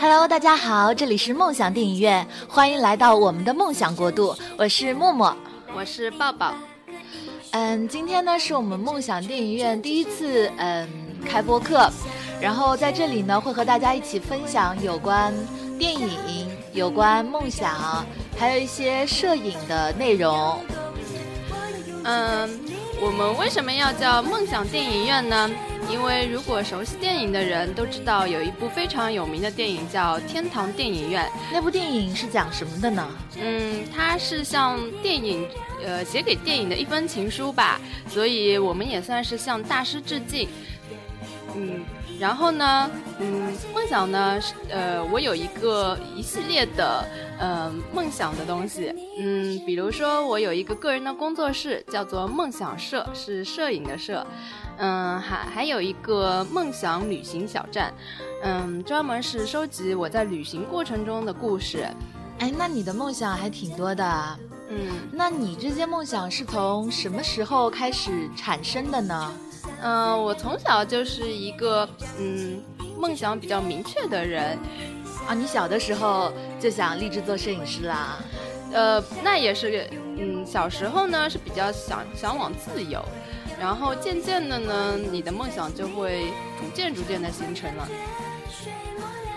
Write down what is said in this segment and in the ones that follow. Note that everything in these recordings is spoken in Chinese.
Hello，大家好，这里是梦想电影院，欢迎来到我们的梦想国度。我是默默，我是抱抱。嗯，今天呢是我们梦想电影院第一次嗯开播课，然后在这里呢会和大家一起分享有关电影、有关梦想，还有一些摄影的内容。嗯，我们为什么要叫梦想电影院呢？因为如果熟悉电影的人都知道，有一部非常有名的电影叫《天堂电影院》。那部电影是讲什么的呢？嗯，它是像电影，呃，写给电影的一封情书吧。所以我们也算是向大师致敬。嗯，然后呢，嗯，梦想呢，呃，我有一个一系列的，呃，梦想的东西。嗯，比如说我有一个个人的工作室，叫做梦想社，是摄影的摄。嗯，还还有一个梦想旅行小站，嗯，专门是收集我在旅行过程中的故事。哎，那你的梦想还挺多的。嗯，那你这些梦想是从什么时候开始产生的呢？嗯，我从小就是一个嗯梦想比较明确的人。啊，你小的时候就想立志做摄影师啦？呃，那也是，嗯，小时候呢是比较想向往自由。然后渐渐的呢，你的梦想就会逐渐逐渐的形成了。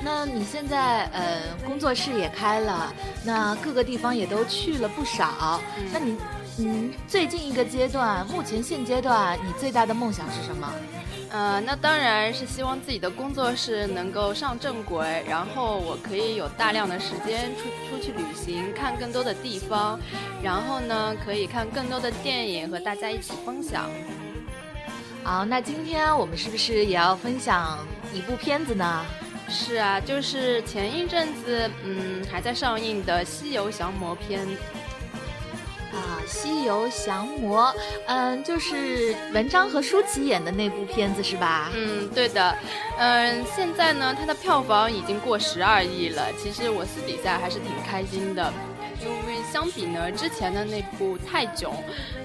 那你现在呃工作室也开了，那各个地方也都去了不少。那你嗯最近一个阶段，目前现阶段你最大的梦想是什么？呃，那当然是希望自己的工作室能够上正轨，然后我可以有大量的时间出出去旅行，看更多的地方，然后呢，可以看更多的电影和大家一起分享。好，那今天我们是不是也要分享一部片子呢？是啊，就是前一阵子嗯还在上映的《西游降魔篇》。《西游降魔》，嗯，就是文章和舒淇演的那部片子是吧？嗯，对的。嗯，现在呢，它的票房已经过十二亿了。其实我私底下还是挺开心的，因为相比呢之前的那部《泰囧》，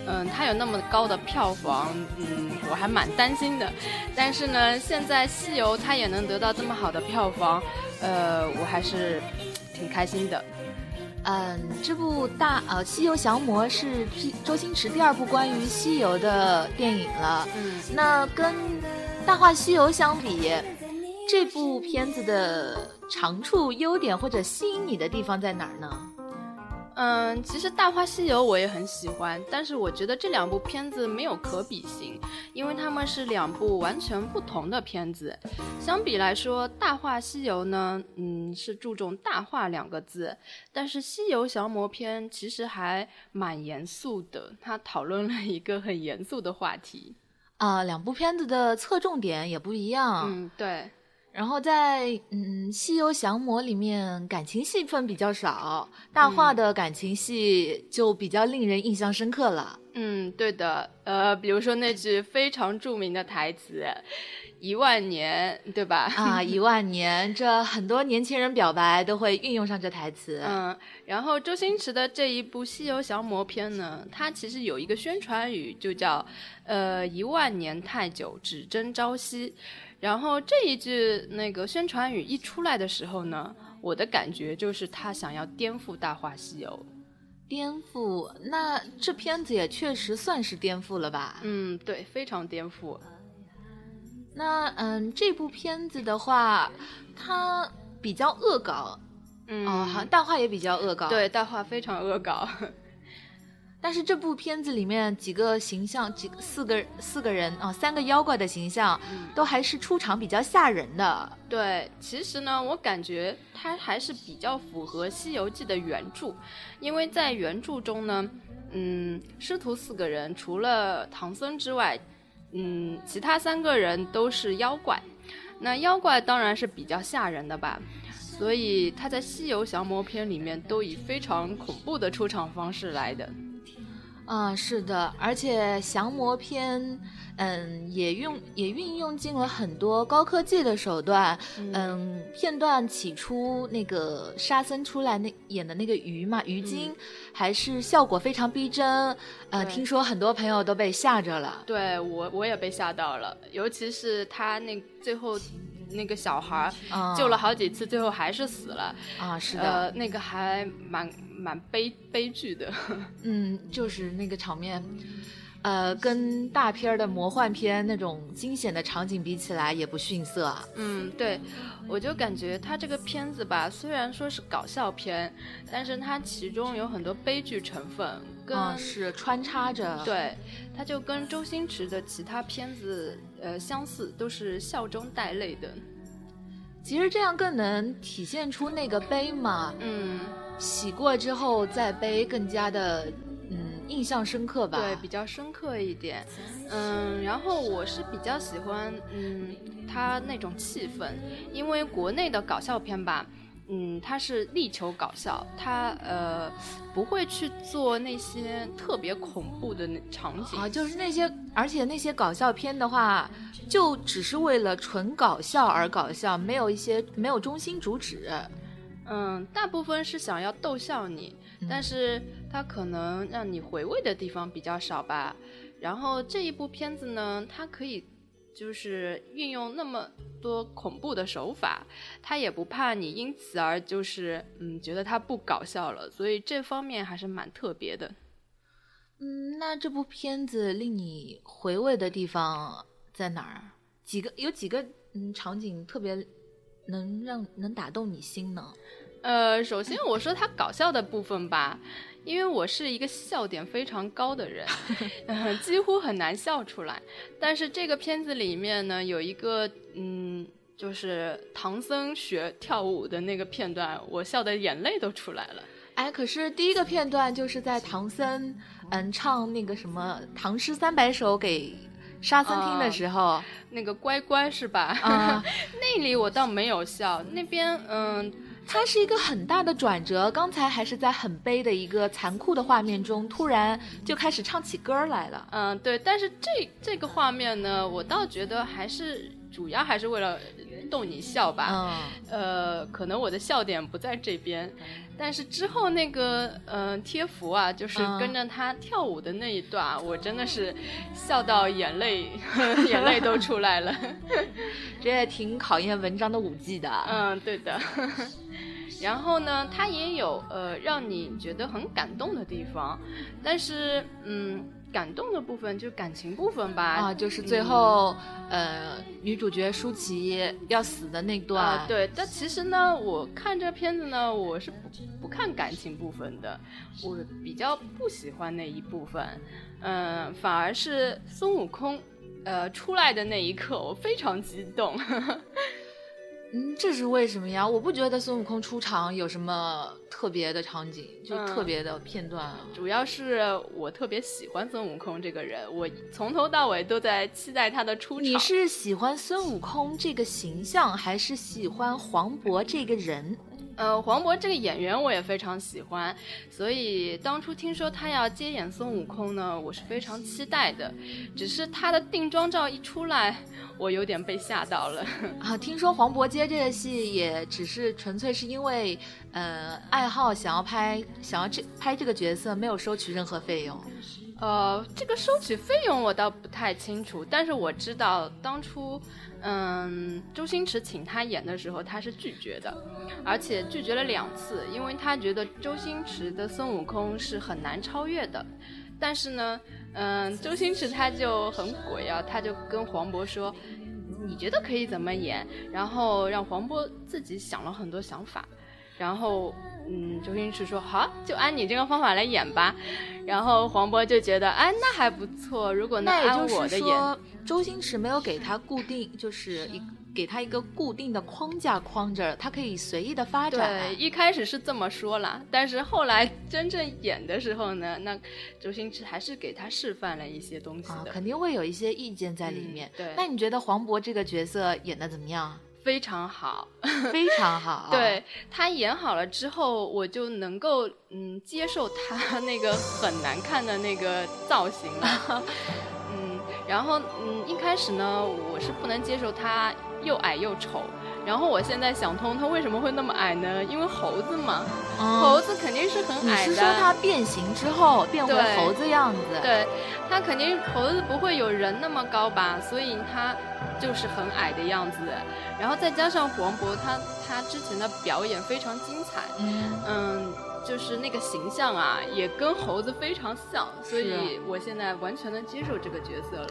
嗯，它有那么高的票房，嗯，我还蛮担心的。但是呢，现在《西游》它也能得到这么好的票房，呃，我还是挺开心的。嗯，这部大呃《西游降魔》是周星驰第二部关于西游的电影了。嗯，那跟《大话西游》相比，这部片子的长处、优点或者吸引你的地方在哪儿呢？嗯，其实《大话西游》我也很喜欢，但是我觉得这两部片子没有可比性，因为他们是两部完全不同的片子。相比来说，《大话西游》呢，嗯，是注重“大话”两个字，但是《西游降魔篇》其实还蛮严肃的，它讨论了一个很严肃的话题。啊，两部片子的侧重点也不一样。嗯，对。然后在嗯《西游降魔》里面感情戏份比较少，大话的感情戏就比较令人印象深刻了。嗯，对的，呃，比如说那句非常著名的台词。一万年，对吧？啊，一万 年，这很多年轻人表白都会运用上这台词。嗯，然后周星驰的这一部《西游降魔篇》呢，它其实有一个宣传语，就叫“呃，一万年太久，只争朝夕”。然后这一句那个宣传语一出来的时候呢，我的感觉就是他想要颠覆《大话西游》。颠覆？那这片子也确实算是颠覆了吧？嗯，对，非常颠覆。那嗯，这部片子的话，它比较恶搞，嗯，哦，好像大话也比较恶搞，对，大话非常恶搞。但是这部片子里面几个形象，几四个四个人啊，三个妖怪的形象，都还是出场比较吓人的。对，其实呢，我感觉它还是比较符合《西游记》的原著，因为在原著中呢，嗯，师徒四个人除了唐僧之外。嗯，其他三个人都是妖怪，那妖怪当然是比较吓人的吧，所以他在《西游降魔篇》里面都以非常恐怖的出场方式来的。啊，是的，而且降魔篇，嗯，也用也运用进了很多高科技的手段。嗯，片段起初那个沙僧出来那演的那个鱼嘛，鱼精，还是效果非常逼真。呃，听说很多朋友都被吓着了。对我，我也被吓到了，尤其是他那最后那个小孩救了好几次，最后还是死了啊，是的，呃，那个还蛮蛮悲悲剧的，嗯，就是那个场面。呃，跟大片的魔幻片那种惊险的场景比起来，也不逊色。嗯，对，我就感觉他这个片子吧，虽然说是搞笑片，但是它其中有很多悲剧成分，跟是穿插着。对，它就跟周星驰的其他片子呃相似，都是笑中带泪的。其实这样更能体现出那个杯嘛。嗯，洗过之后再杯，更加的。嗯印象深刻吧？对，比较深刻一点。嗯，然后我是比较喜欢，嗯，他那种气氛，因为国内的搞笑片吧，嗯，他是力求搞笑，他呃不会去做那些特别恐怖的场景啊，就是那些，而且那些搞笑片的话，就只是为了纯搞笑而搞笑，没有一些没有中心主旨。嗯，大部分是想要逗笑你，但是。他可能让你回味的地方比较少吧，然后这一部片子呢，它可以就是运用那么多恐怖的手法，他也不怕你因此而就是嗯觉得他不搞笑了，所以这方面还是蛮特别的。嗯，那这部片子令你回味的地方在哪儿？几个有几个嗯场景特别能让能打动你心呢？呃，首先我说它搞笑的部分吧。因为我是一个笑点非常高的人，几乎很难笑出来。但是这个片子里面呢，有一个嗯，就是唐僧学跳舞的那个片段，我笑的眼泪都出来了。哎，可是第一个片段就是在唐僧嗯唱那个什么《唐诗三百首》给沙僧听的时候，那个乖乖是吧？啊，那里我倒没有笑，那边嗯。它是一个很大的转折，刚才还是在很悲的一个残酷的画面中，突然就开始唱起歌来了。嗯，对，但是这这个画面呢，我倒觉得还是主要还是为了逗你笑吧。嗯，呃，可能我的笑点不在这边，但是之后那个嗯贴符啊，就是跟着他跳舞的那一段，我真的是笑到眼泪 眼泪都出来了。这也挺考验文章的舞技的。嗯，对的。然后呢，它也有呃让你觉得很感动的地方，但是嗯，感动的部分就感情部分吧，啊，就是最后呃女主角舒淇要死的那段，对。但其实呢，我看这片子呢，我是不不看感情部分的，我比较不喜欢那一部分，嗯，反而是孙悟空呃出来的那一刻，我非常激动。嗯，这是为什么呀？我不觉得孙悟空出场有什么特别的场景，就特别的片段。主要是我特别喜欢孙悟空这个人，我从头到尾都在期待他的出场。你是喜欢孙悟空这个形象，还是喜欢黄渤这个人？呃，黄渤这个演员我也非常喜欢，所以当初听说他要接演孙悟空呢，我是非常期待的。只是他的定妆照一出来，我有点被吓到了。啊，听说黄渤接这个戏也只是纯粹是因为，呃，爱好想要拍，想要这拍这个角色，没有收取任何费用。呃，这个收取费用我倒不太清楚，但是我知道当初。嗯，周星驰请他演的时候，他是拒绝的，而且拒绝了两次，因为他觉得周星驰的孙悟空是很难超越的。但是呢，嗯，周星驰他就很鬼啊，他就跟黄渤说：“你觉得可以怎么演？”然后让黄渤自己想了很多想法，然后。嗯，周星驰说好，就按你这个方法来演吧。然后黄渤就觉得，哎，那还不错。如果能按我的演，周星驰没有给他固定，就是一给他一个固定的框架框着，他可以随意的发展。对，一开始是这么说了，但是后来真正演的时候呢，那周星驰还是给他示范了一些东西的，肯定会有一些意见在里面。对，那你觉得黄渤这个角色演的怎么样？非常好，非常好。对他演好了之后，我就能够嗯接受他 那个很难看的那个造型了。嗯，然后嗯一开始呢，我是不能接受他又矮又丑，然后我现在想通，他为什么会那么矮呢？因为猴子嘛，猴子肯定是很矮的。你是说它变形之后变回猴子样子？对，它肯定猴子不会有人那么高吧，所以它就是很矮的样子。然后再加上黄渤他他之前的表演非常精彩，嗯，就是那个形象啊，也跟猴子非常像，所以我现在完全能接受这个角色了。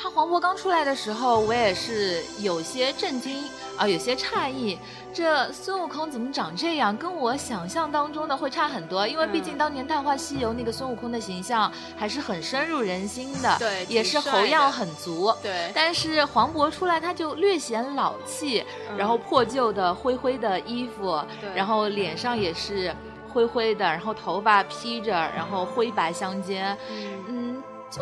他黄渤刚出来的时候，我也是有些震惊啊，有些诧异，这孙悟空怎么长这样？跟我想象当中的会差很多。因为毕竟当年《大话西游》那个孙悟空的形象还是很深入人心的，对，也是猴样很足，对。但是黄渤出来，他就略显老气，然后破旧的灰灰的衣服，然后脸上也是灰灰的，然后头发披着，然后灰白相间，嗯，就。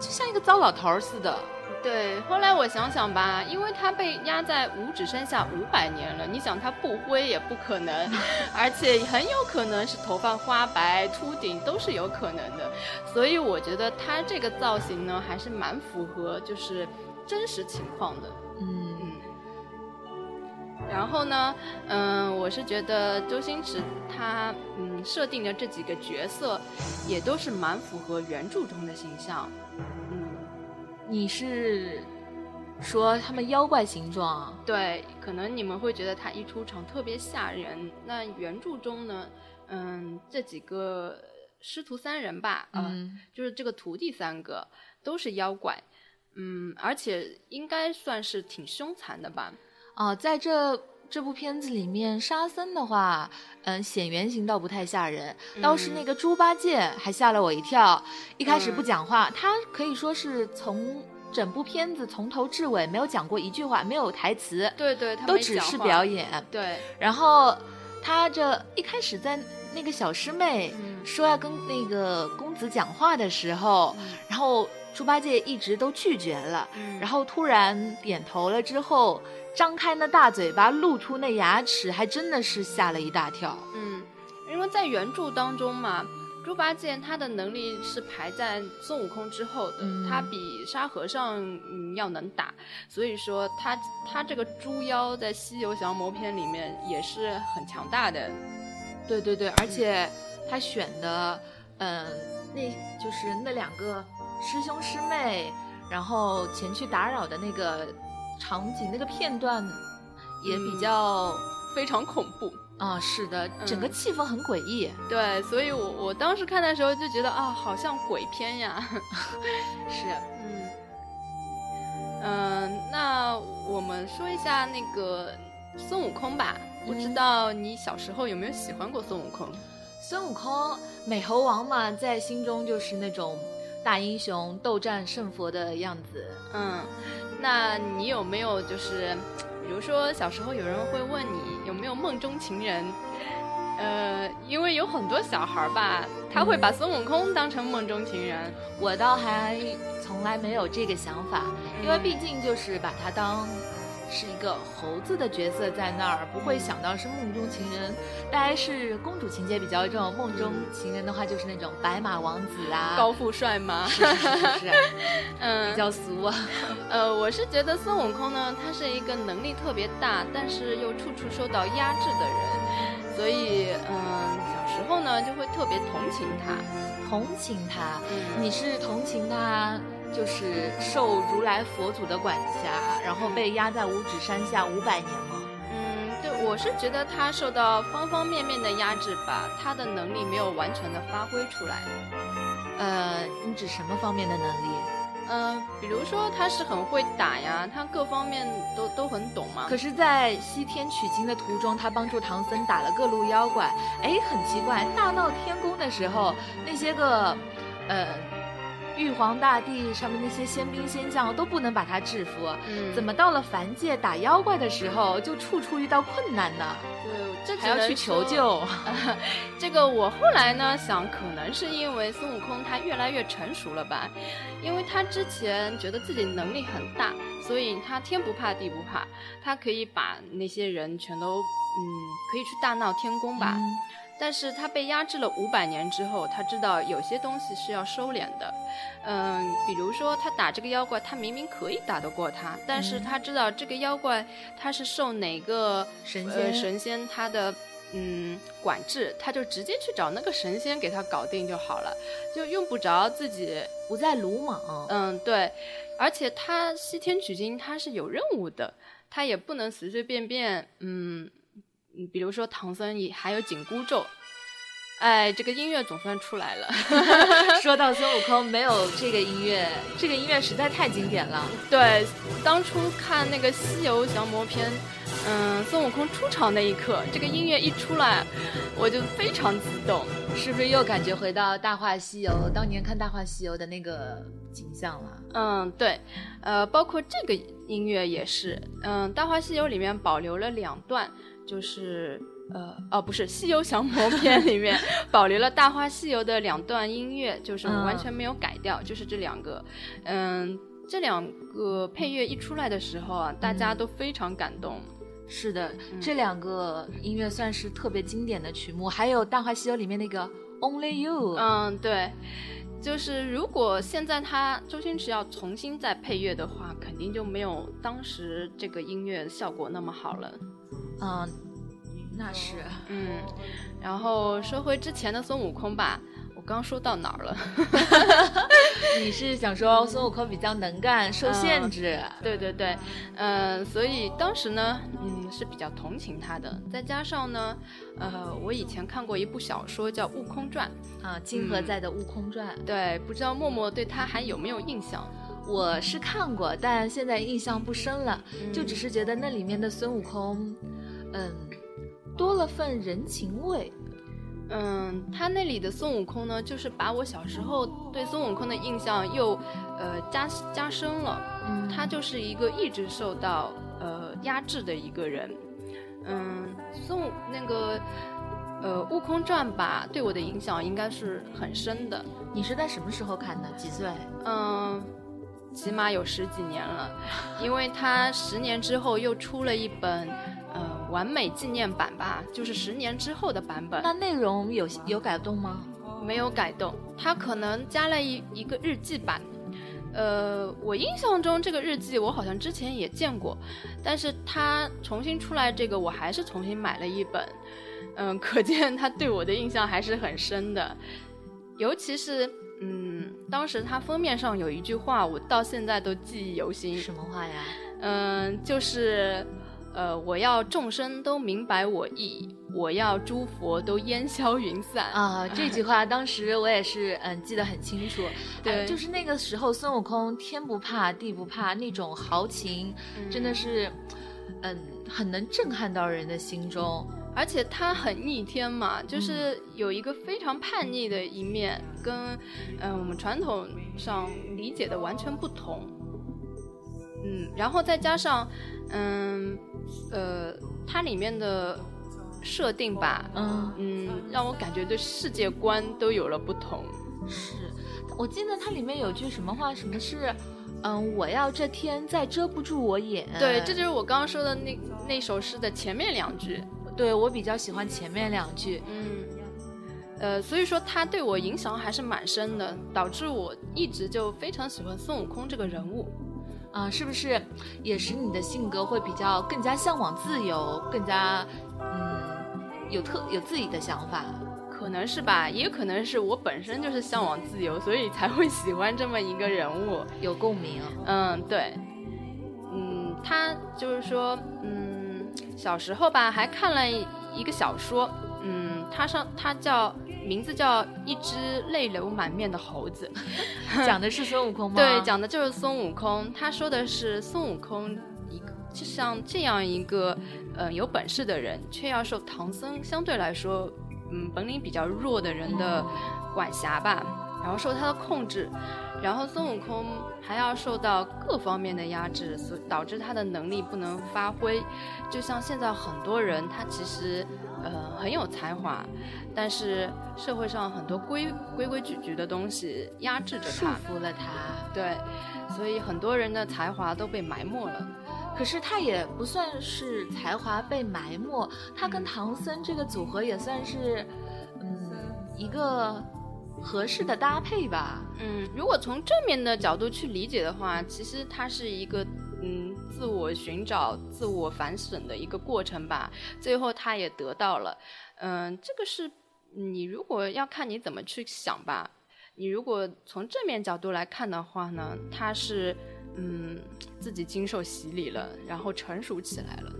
就像一个糟老头儿似的。对，后来我想想吧，因为他被压在五指山下五百年了，你想他不灰也不可能，而且很有可能是头发花白、秃顶都是有可能的，所以我觉得他这个造型呢，还是蛮符合就是真实情况的。嗯嗯。然后呢，嗯，我是觉得周星驰他嗯设定的这几个角色，也都是蛮符合原著中的形象。嗯你是说他们妖怪形状？对，可能你们会觉得他一出场特别吓人。那原著中呢？嗯，这几个师徒三人吧，嗯，就是这个徒弟三个都是妖怪，嗯，而且应该算是挺凶残的吧？哦，在这。这部片子里面，沙僧的话，嗯，显原型倒不太吓人，倒是那个猪八戒还吓了我一跳。一开始不讲话，他可以说是从整部片子从头至尾没有讲过一句话，没有台词，对对，都只是表演。对，然后他这一开始在那个小师妹说要跟那个公子讲话的时候，然后猪八戒一直都拒绝了，然后突然点头了之后。张开那大嘴巴，露出那牙齿，还真的是吓了一大跳。嗯，因为在原著当中嘛，猪八戒他的能力是排在孙悟空之后的，他比沙和尚嗯要能打，所以说他他这个猪妖在《西游降魔篇》里面也是很强大的。对对对，而且他选的，嗯，那就是那两个师兄师妹，然后前去打扰的那个。场景那个片段也比较非常恐怖啊，是的，整个气氛很诡异。对，所以我我当时看的时候就觉得啊，好像鬼片呀。是，嗯嗯，那我们说一下那个孙悟空吧。不知道你小时候有没有喜欢过孙悟空？孙悟空，美猴王嘛，在心中就是那种大英雄斗战胜佛的样子。嗯。那你有没有就是，比如说小时候有人会问你有没有梦中情人，呃，因为有很多小孩吧，他会把孙悟空当成梦中情人，我倒还从来没有这个想法，因为毕竟就是把他当。是一个猴子的角色在那儿，不会想到是梦中情人，大概是公主情节比较重。梦中情人的话，就是那种白马王子啊，高富帅吗？是是是，嗯，比较俗啊。呃，我是觉得孙悟空呢，他是一个能力特别大，但是又处处受到压制的人，所以嗯，小时候呢就会特别同情他，同情他。你是同情他？就是受如来佛祖的管辖，然后被压在五指山下五百年吗？嗯，对，我是觉得他受到方方面面的压制吧，他的能力没有完全的发挥出来。呃，你指什么方面的能力？嗯，比如说他是很会打呀，他各方面都都很懂嘛。可是，在西天取经的途中，他帮助唐僧打了各路妖怪。哎，很奇怪，大闹天宫的时候，那些个，呃。玉皇大帝上面那些仙兵仙将都不能把他制服，嗯怎么到了凡界打妖怪的时候就处处遇到困难呢？对，这还要去求救。这个我后来呢想，可能是因为孙悟空他越来越成熟了吧，因为他之前觉得自己能力很大，所以他天不怕地不怕，他可以把那些人全都嗯，可以去大闹天宫吧。但是他被压制了五百年之后，他知道有些东西是要收敛的，嗯，比如说他打这个妖怪，他明明可以打得过他，但是他知道这个妖怪他是受哪个神仙神仙他的嗯管制，他就直接去找那个神仙给他搞定就好了，就用不着自己不再鲁莽。嗯，对，而且他西天取经他是有任务的，他也不能随随便便嗯。嗯，比如说唐僧也还有紧箍咒，哎，这个音乐总算出来了。说到孙悟空，没有这个音乐，这个音乐实在太经典了。对，当初看那个《西游降魔篇》，嗯，孙悟空出场那一刻，这个音乐一出来，我就非常激动，是不是又感觉回到《大话西游》当年看《大话西游》的那个景象了？嗯，对，呃，包括这个音乐也是，嗯，《大话西游》里面保留了两段。就是呃哦不是《西游降魔篇》里面 保留了《大话西游》的两段音乐，就是完全没有改掉，就是这两个，嗯，这两个配乐一出来的时候啊，大家都非常感动。是的，这两个音乐算是特别经典的曲目，还有《大话西游》里面那个 Only You。嗯，对，就是如果现在他周星驰要重新再配乐的话，肯定就没有当时这个音乐效果那么好了。嗯，那是嗯，然后说回之前的孙悟空吧，我刚说到哪儿了？你是想说孙悟空比较能干，受限制？对对对，嗯，所以当时呢，嗯，是比较同情他的。再加上呢，呃，我以前看过一部小说叫《悟空传》啊，金河在的《悟空传》。对，不知道默默对他还有没有印象？我是看过，但现在印象不深了，就只是觉得那里面的孙悟空。嗯，多了份人情味。嗯，他那里的孙悟空呢，就是把我小时候对孙悟空的印象又呃加加深了。嗯，他就是一个一直受到呃压制的一个人。嗯，孙悟那个呃《悟空传》吧，对我的影响应该是很深的。你是在什么时候看的？几岁？嗯，起码有十几年了，因为他十年之后又出了一本。呃，完美纪念版吧，就是十年之后的版本。那内容有有改动吗？没有改动，他可能加了一一个日记版。呃，我印象中这个日记我好像之前也见过，但是他重新出来这个，我还是重新买了一本。嗯，可见他对我的印象还是很深的。尤其是，嗯，当时它封面上有一句话，我到现在都记忆犹新。什么话呀？嗯，就是。呃，我要众生都明白我意，我要诸佛都烟消云散啊！这句话当时我也是嗯记得很清楚，对，就是那个时候孙悟空天不怕地不怕那种豪情，真的是嗯很能震撼到人的心中，而且他很逆天嘛，就是有一个非常叛逆的一面，跟嗯我们传统上理解的完全不同，嗯，然后再加上。嗯，呃，它里面的设定吧，嗯嗯，让我感觉对世界观都有了不同。是，我记得它里面有句什么话，什么是，嗯，我要这天再遮不住我眼。对，这就是我刚刚说的那那首诗的前面两句。对我比较喜欢前面两句。嗯，呃，所以说他对我影响还是蛮深的，导致我一直就非常喜欢孙悟空这个人物。啊，是不是也使你的性格会比较更加向往自由，更加嗯有特有自己的想法？可能是吧，也有可能是我本身就是向往自由，所以才会喜欢这么一个人物，有共鸣。嗯，对，嗯，他就是说，嗯，小时候吧，还看了一个小说，嗯，它上它叫。名字叫一只泪流满面的猴子，讲的是孙悟空吗？对，讲的就是孙悟空。他说的是孙悟空一个就像这样一个呃有本事的人，却要受唐僧相对来说嗯本领比较弱的人的管辖吧，然后受他的控制，然后孙悟空还要受到各方面的压制，所导致他的能力不能发挥。就像现在很多人，他其实。呃很有才华，但是社会上很多规规规矩矩的东西压制着他束他，缚了他。对，所以很多人的才华都被埋没了。可是他也不算是才华被埋没，他跟嗯唐僧这个组合也算是，嗯，一个合适的搭配吧。嗯，如果从正面的角度去理解的话，其实它是一个嗯自我寻找、自我反省的一个过程吧。最后他也得到了，嗯，这个是你如果要看你怎么去想吧。你如果从正面角度来看的话呢，他是嗯自己经受洗礼了，然后成熟起来了。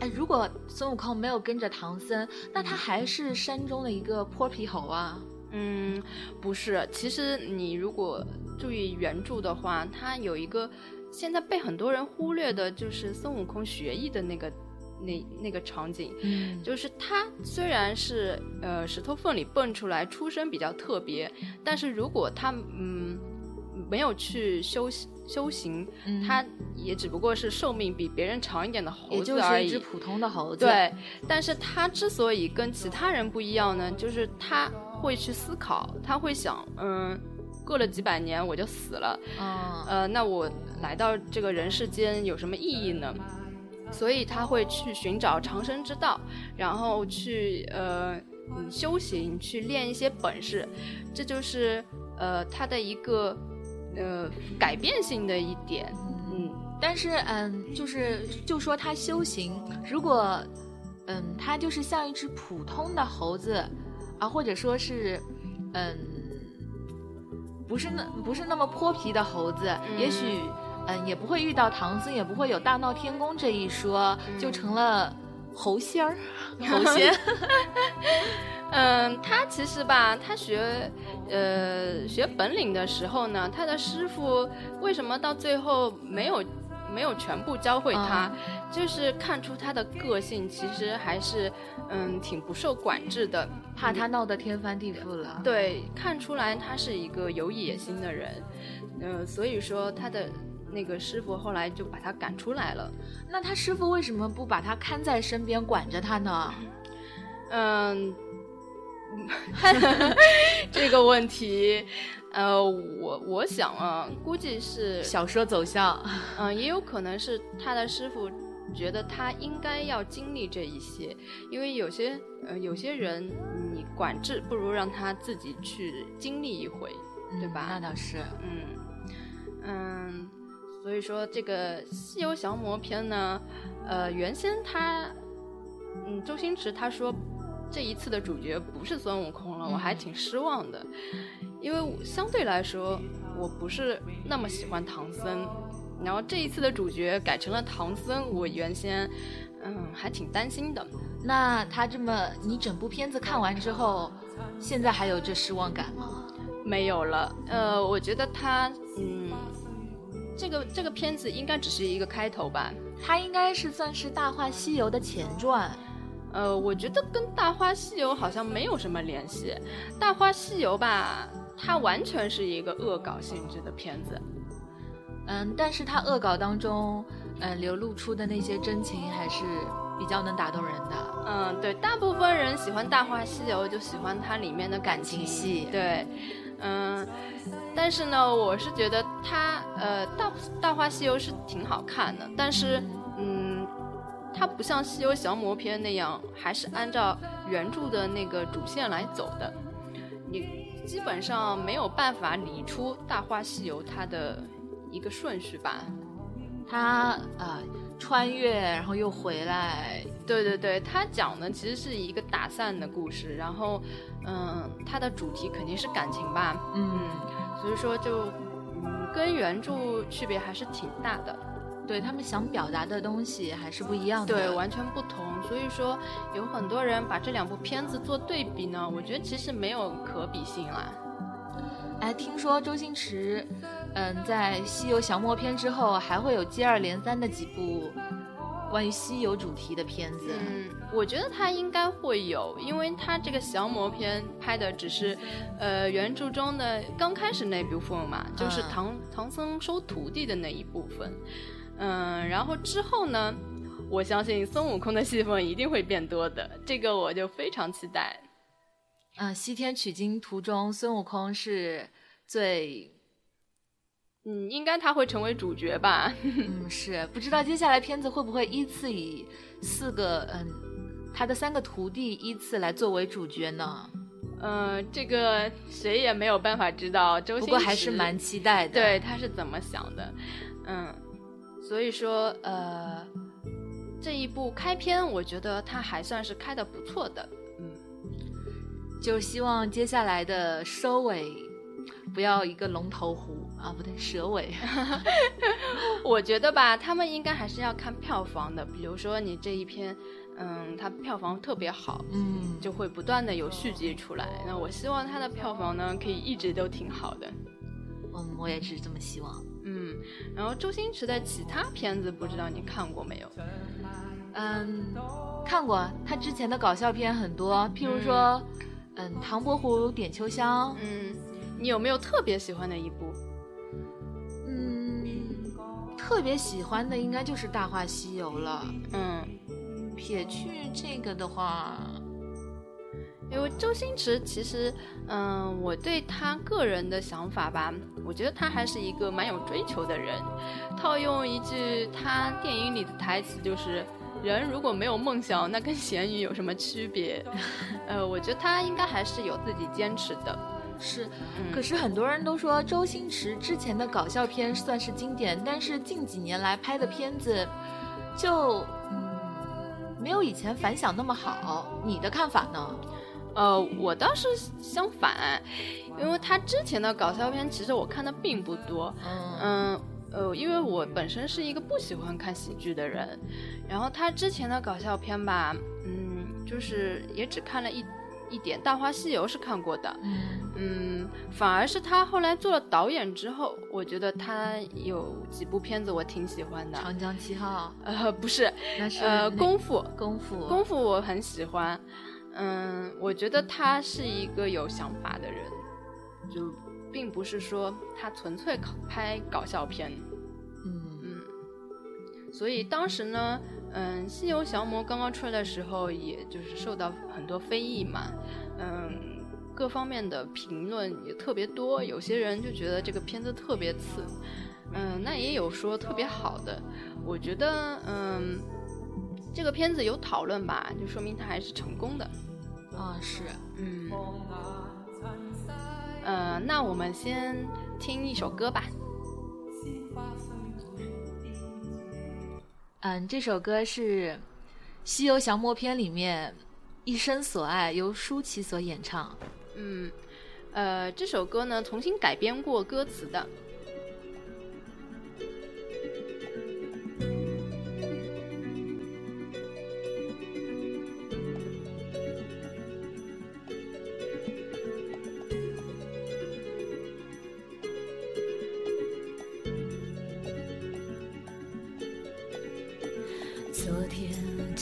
哎，如果孙悟空没有跟着唐僧，那他还是山中的一个泼皮猴啊。嗯，不是，其实你如果注意原著的话，它有一个现在被很多人忽略的，就是孙悟空学艺的那个那那个场景，嗯就是他虽然是呃石头缝里蹦出来，出身比较特别，但是如果他嗯没有去修修行，嗯他也只不过是寿命比别人长一点的猴子而已就是一只。普通的猴子。，对，但是他之所以跟其他人不一样呢，就是他会去思考，他会想，嗯，过了几百年我就死了，嗯。呃，那我来到这个人世间有什么意义呢？所以他会去寻找长生之道，然后去呃嗯修行，去练一些本事，这就是呃他的一个呃改变性的一点，嗯但是嗯，就是就说他修行，如果嗯他就是像一只普通的猴子啊，或者说是嗯不是那不是那么泼皮的猴子，也许嗯也不会遇到唐僧，也不会有大闹天宫这一说，就成了猴仙儿、猴仙。嗯，他其实吧，他学呃学本领的时候呢，他的师傅为什么到最后没有没有全部教会他，就是看出他的个性其实还是嗯挺不受管制的，怕他闹得天翻地覆了。对，看出来他是一个有野心的人，呃，所以说他的那个师傅后来就把他赶出来了。那他师傅为什么不把他看在身边管着他呢？嗯，这 个问题，呃，我我想啊，估计是，小说走向，嗯、也有可能是他的师傅觉得他应该要经历这一些，因为有些呃有些人你管制不如让他自己去经历一回，对吧嗯那倒是。嗯嗯，所以说这个《西游降魔篇》呢，呃，原先他，嗯，周星驰他说这一次的主角不是孙悟空了，我还挺失望的，因为相对来说我不是那么喜欢唐僧，然后这一次的主角改成了唐僧，我原先嗯还挺担心的。那他这么，你整部片子看完之后，现在还有这失望感吗？没有了。呃，我觉得他，嗯，这个这个片子应该只是一个开头吧。它应该是算是《大话西游》的前传。呃，我觉得跟《大话西游》好像没有什么联系，《大话西游》吧，它完全是一个恶搞性质的片子。嗯，但是它恶搞当中，嗯，流露出的那些真情还是比较能打动人的。嗯，对，大部分人喜欢《大话西游》，就喜欢它里面的感情戏对，嗯，但是呢，我是觉得它，呃，大《大话西游》是挺好看的，但是，嗯，它不像《西游降魔篇》那样，还是按照原著的那个主线来走的。你基本上没有办法理出《大话西游》它的一个顺序吧。它呃穿越，然后又回来，对对对，它讲的其实是一个打散的故事，然后，嗯，它的主题肯定是感情吧，嗯，所以说就，嗯，跟原著区别还是挺大的，对他们想表达的东西还是不一样的。对，完全不同。所以说，有很多人把这两部片子做对比呢，我觉得其实没有可比性啦。哎，听说周星驰，嗯，在《西游降魔篇》之后，还会有接二连三的几部关于西游主题的片子。嗯，我觉得他应该会有，因为他这个降魔篇拍的只是，呃，原著中的刚开始那部分嘛，就是嗯唐、唐僧收徒弟的那一部分。嗯，然后之后呢，我相信孙悟空的戏份一定会变多的，这个我就非常期待。嗯，西天取经途中，孙悟空是最，嗯，应该他会成为主角吧？嗯，是，不知道接下来片子会不会依次以四个，嗯，他的三个徒弟依次来作为主角呢？嗯，这个谁也没有办法知道。周星不过还是蛮期待的。对，他是怎么想的？嗯，所以说，呃，这一部开篇，我觉得它还算是开的不错的。嗯就希望接下来的收尾不要一个龙头虎啊，不对，蛇尾。我觉得吧，他们应该还是要看票房的。比如说你这一篇，嗯，它票房特别好，嗯，就会不断的有续集出来。那我希望它的票房呢，可以一直都挺好的。嗯，我也是这么希望。嗯，然后周星驰的其他片子，不知道你看过没有？嗯，看过。他之前的搞笑片很多，譬如说。嗯，唐伯虎点秋香。嗯，你有没有特别喜欢的一部？嗯，特别喜欢的应该就是《大话西游》了。嗯，撇去这个的话，因为周星驰其实，嗯，我对他个人的想法吧，我觉得他还是一个蛮有追求的人。套用一句他电影里的台词，就是。人如果没有梦想，那跟咸鱼有什么区别？呃，我觉得他应该还是有自己坚持的。是，可是很多人都说周星驰之前的搞笑片算是经典，但是近几年来拍的片子就嗯没有以前反响那么好。你的看法呢？呃，我倒是相反，因为他之前的搞笑片其实我看的并不多。嗯。呃，因为我本身是一个不喜欢看喜剧的人，然后他之前的搞笑片吧，嗯，就是也只看了一一点，《大话西游》是看过的，嗯，反而是他后来做了导演之后，我觉得他有几部片子我挺喜欢的，《长江七号》呃，不是，那是呃，功夫，功夫，功夫我很喜欢，嗯，我觉得他是一个有想法的人，就。并不是说他纯粹拍搞笑片，嗯嗯，所以当时呢，嗯，《西游降魔》刚刚出来的时候，也就是受到很多非议嘛，嗯，各方面的评论也特别多，有些人就觉得这个片子特别次，嗯，那也有说特别好的，我觉得，嗯，这个片子有讨论吧，就说明它还是成功的，啊，是，嗯。呃，那我们先听一首歌吧。嗯，这首歌是《西游降魔篇》里面《一生所爱》，由舒淇所演唱。嗯，呃，这首歌呢重新改编过歌词的。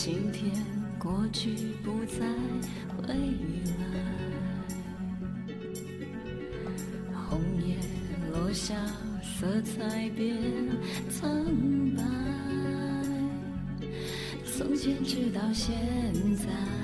今天过去不再回来红叶落下色彩变苍白从前直到现在。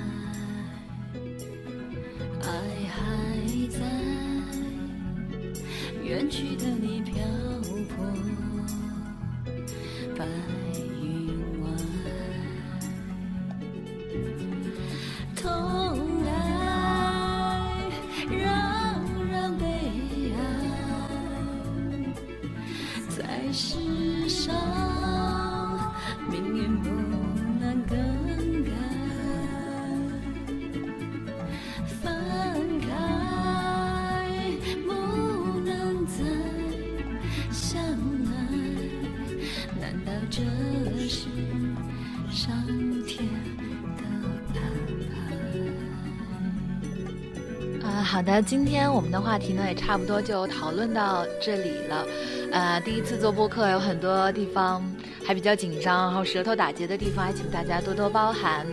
好的，今天我们的话题呢也差不多就讨论到这里了。呃，第一次做播客，有很多地方还比较紧张，然后舌头打结的地方，还请大家多多包涵。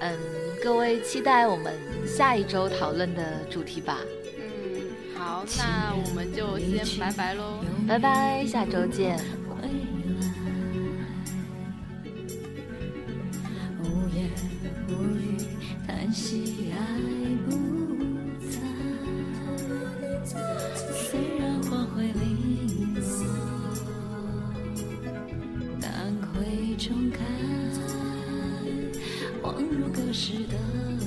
嗯，各位期待我们下一周讨论的主题吧。嗯，好，那我们就先拜拜喽，拜拜，下周见。时的